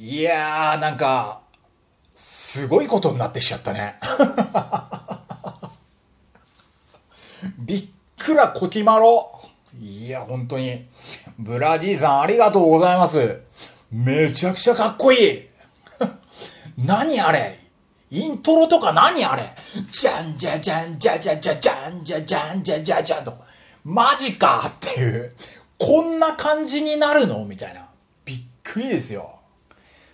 いやー、なんか、すごいことになってきちゃったね。びっくらこきまろ。いや、本当に。ブラジーさんありがとうございます。めちゃくちゃかっこいい。何あれ？イントロとか何あれ？じゃんじゃじゃんじゃじゃじゃじゃんじゃじゃんじゃじゃじゃんと。マジかっていう。こんな感じになるの？みたいな。びっくりですよ。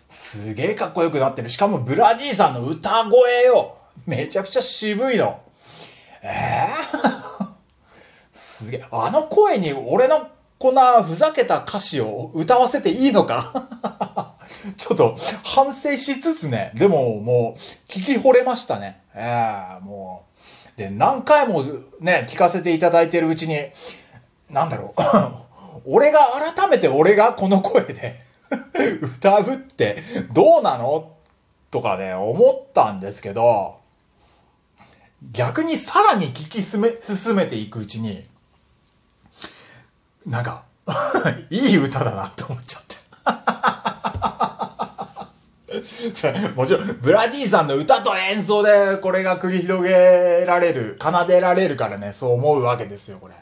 すげえかっこよくなってる。しかもブラジーさんの歌声よ。めちゃくちゃ渋いの。ええー、すげえ。あの声に俺のこんなふざけた歌詞を歌わせていいのか？ちょっと反省しつつね。でももう聞き惚れましたね。ええー、もう。で、何回もね、聞かせていただいてるうちに、なんだろう。俺が改めて俺がこの声で 歌うってどうなの？とかね、思ったんですけど、逆にさらに聞き進め、進めていくうちに、なんか いい歌だなって思っちゃって もちろん、ブラディさんの歌と演奏でこれが繰り広げられる、奏でられるからね、そう思うわけですよ、これ。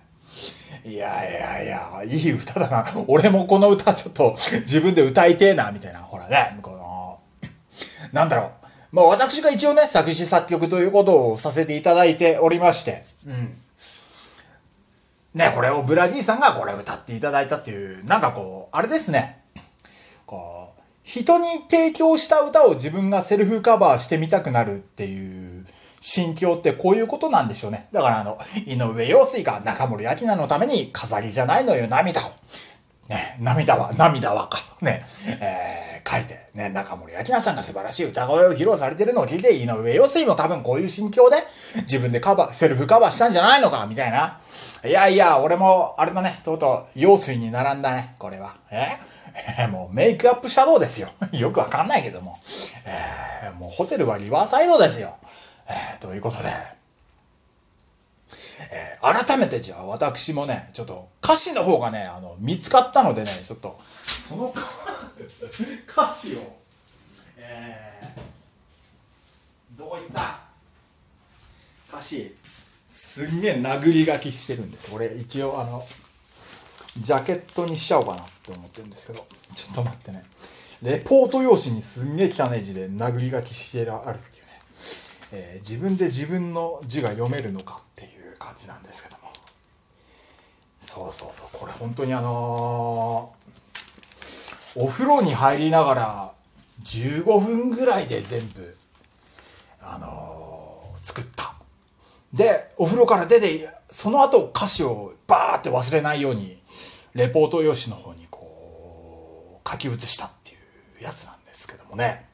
いやいやいや、いい歌だな。俺もこの歌ちょっと自分で歌いてえな、みたいな。ほらね、この、なんだろう。まあ私が一応ね、作詞作曲ということをさせていただいておりまして。うん。ね、これをブラジーさんがこれを歌っていただいたっていう、なんかこう、あれですね。こう、人に提供した歌を自分がセルフカバーしてみたくなるっていう心境ってこういうことなんでしょうね。だからあの、井上陽水が中森明菜のために飾りじゃないのよ、涙を。ね、涙は、涙はか。ね、えー、書いて、ね、中森明菜さんが素晴らしい歌声を披露されてるのを聞いて、井上陽水も多分こういう心境で自分でカバー、セルフカバーしたんじゃないのか、みたいな。いやいや、俺も、あれだね、とうとう、陽水に並んだね、これは。ええー、もうメイクアップシャドウですよ。よくわかんないけども。えー、もうホテルはリバーサイドですよ。えー、ということで、えー、改めてじゃあ私もね、ちょっと歌詞の方がね、あの、見つかったのでね、ちょっと、その 歌詞を、えー、どういった？歌詞、すんげえ殴り書きしてるんです。俺一応あの、ジャケットにしちゃおうかなって思ってるんですけど、ちょっと待ってね。レポート用紙にすんげえ汚い字で殴り書きしてあるっていう。えー、自分で自分の字が読めるのかっていう感じなんですけども。そうそうそうこれ本当にあのー、お風呂に入りながら15分ぐらいで全部あのー、作った。でお風呂から出てその後歌詞をバーって忘れないようにレポート用紙の方にこう書き写したっていうやつなんですけどもね。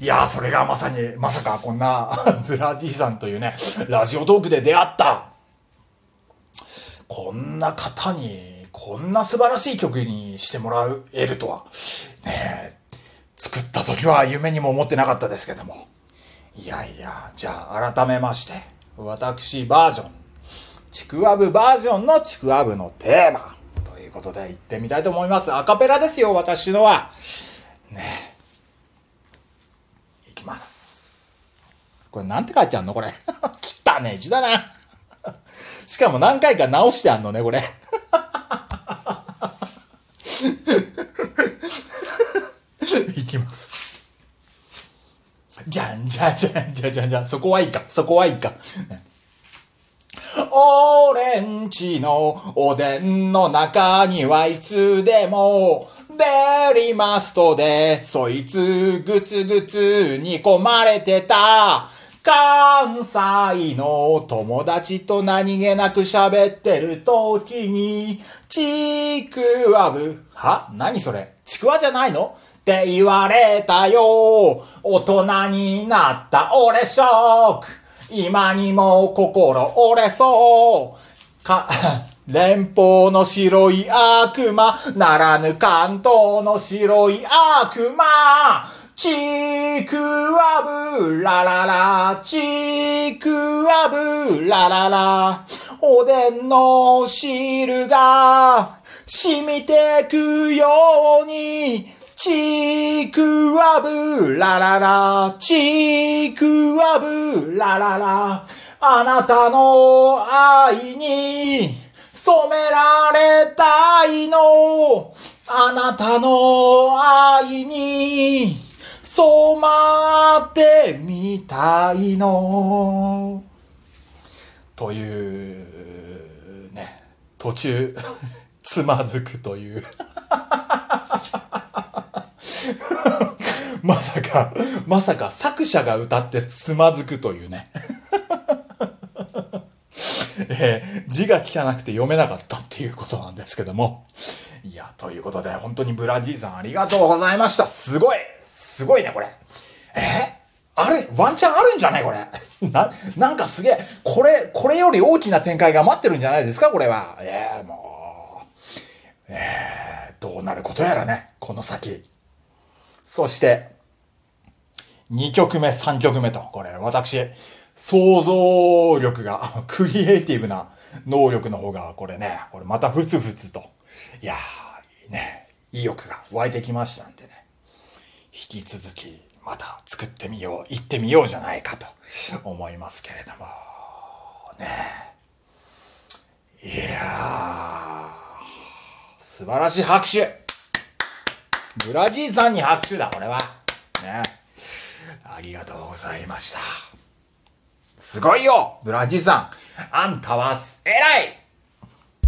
いやー、それがまさに、まさかこんな ブラジーさんというね、ラジオトークで出会った、こんな方に、こんな素晴らしい曲にしてもらえるとは、ね作った時は夢にも思ってなかったですけども。いやいや、じゃあ改めまして、私バージョン、ちくわぶバージョンのちくわぶのテーマ、ということで行ってみたいと思います。アカペラですよ、私のは。ねきます。これなんて書いてあんの？これ。汚ね字だな。しかも何回か直してあんのね、これ。いきます。じゃんじゃんじゃんじゃんじゃんじゃん。そこはいいか。そこはいいか。オレンジのおでんの中にはいつでもベリーマストでそいつぐつぐつ煮込まれてた関西の友達と何気なく喋ってる時に、ちくわぶ、は何それちくわじゃないのって言われたよ。大人になった俺ショック。今にも心折れそう。か、連邦の白い悪魔、ならぬ関東の白い悪魔。ちくわぶららら、ちくわぶららら。おでんの汁が染みてくように、ちくわぶららら、ちくわぶららら、あなたの愛に染められたいの。あなたの愛に染まってみたいの。という、ね、途中、つまずくという。まさか、まさか作者が歌ってつまずくというね。えー、字が汚くて読めなかったっていうことなんですけども。いや、ということで、本当にブラジーさんありがとうございました。すごいすごいね、これ。え？ある、ワンチャンあるんじゃないこれ。な、なんかすげえ、これ、これより大きな展開が待ってるんじゃないですかこれは。ええー、もう。えー、どうなることやらね、この先。そして、2曲目、3曲目と、これ、私、想像力が、クリエイティブな能力の方が、これね、これまたふつふつと、いやー、ね、意欲が湧いてきましたんでね、引き続き、また作ってみよう、行ってみようじゃないかと思いますけれども、ね。いやー、素晴らしい拍手ブラジーさんに拍手だ、これは。ね。ありがとうございました。すごいよブラジーさん。あんたは、偉い。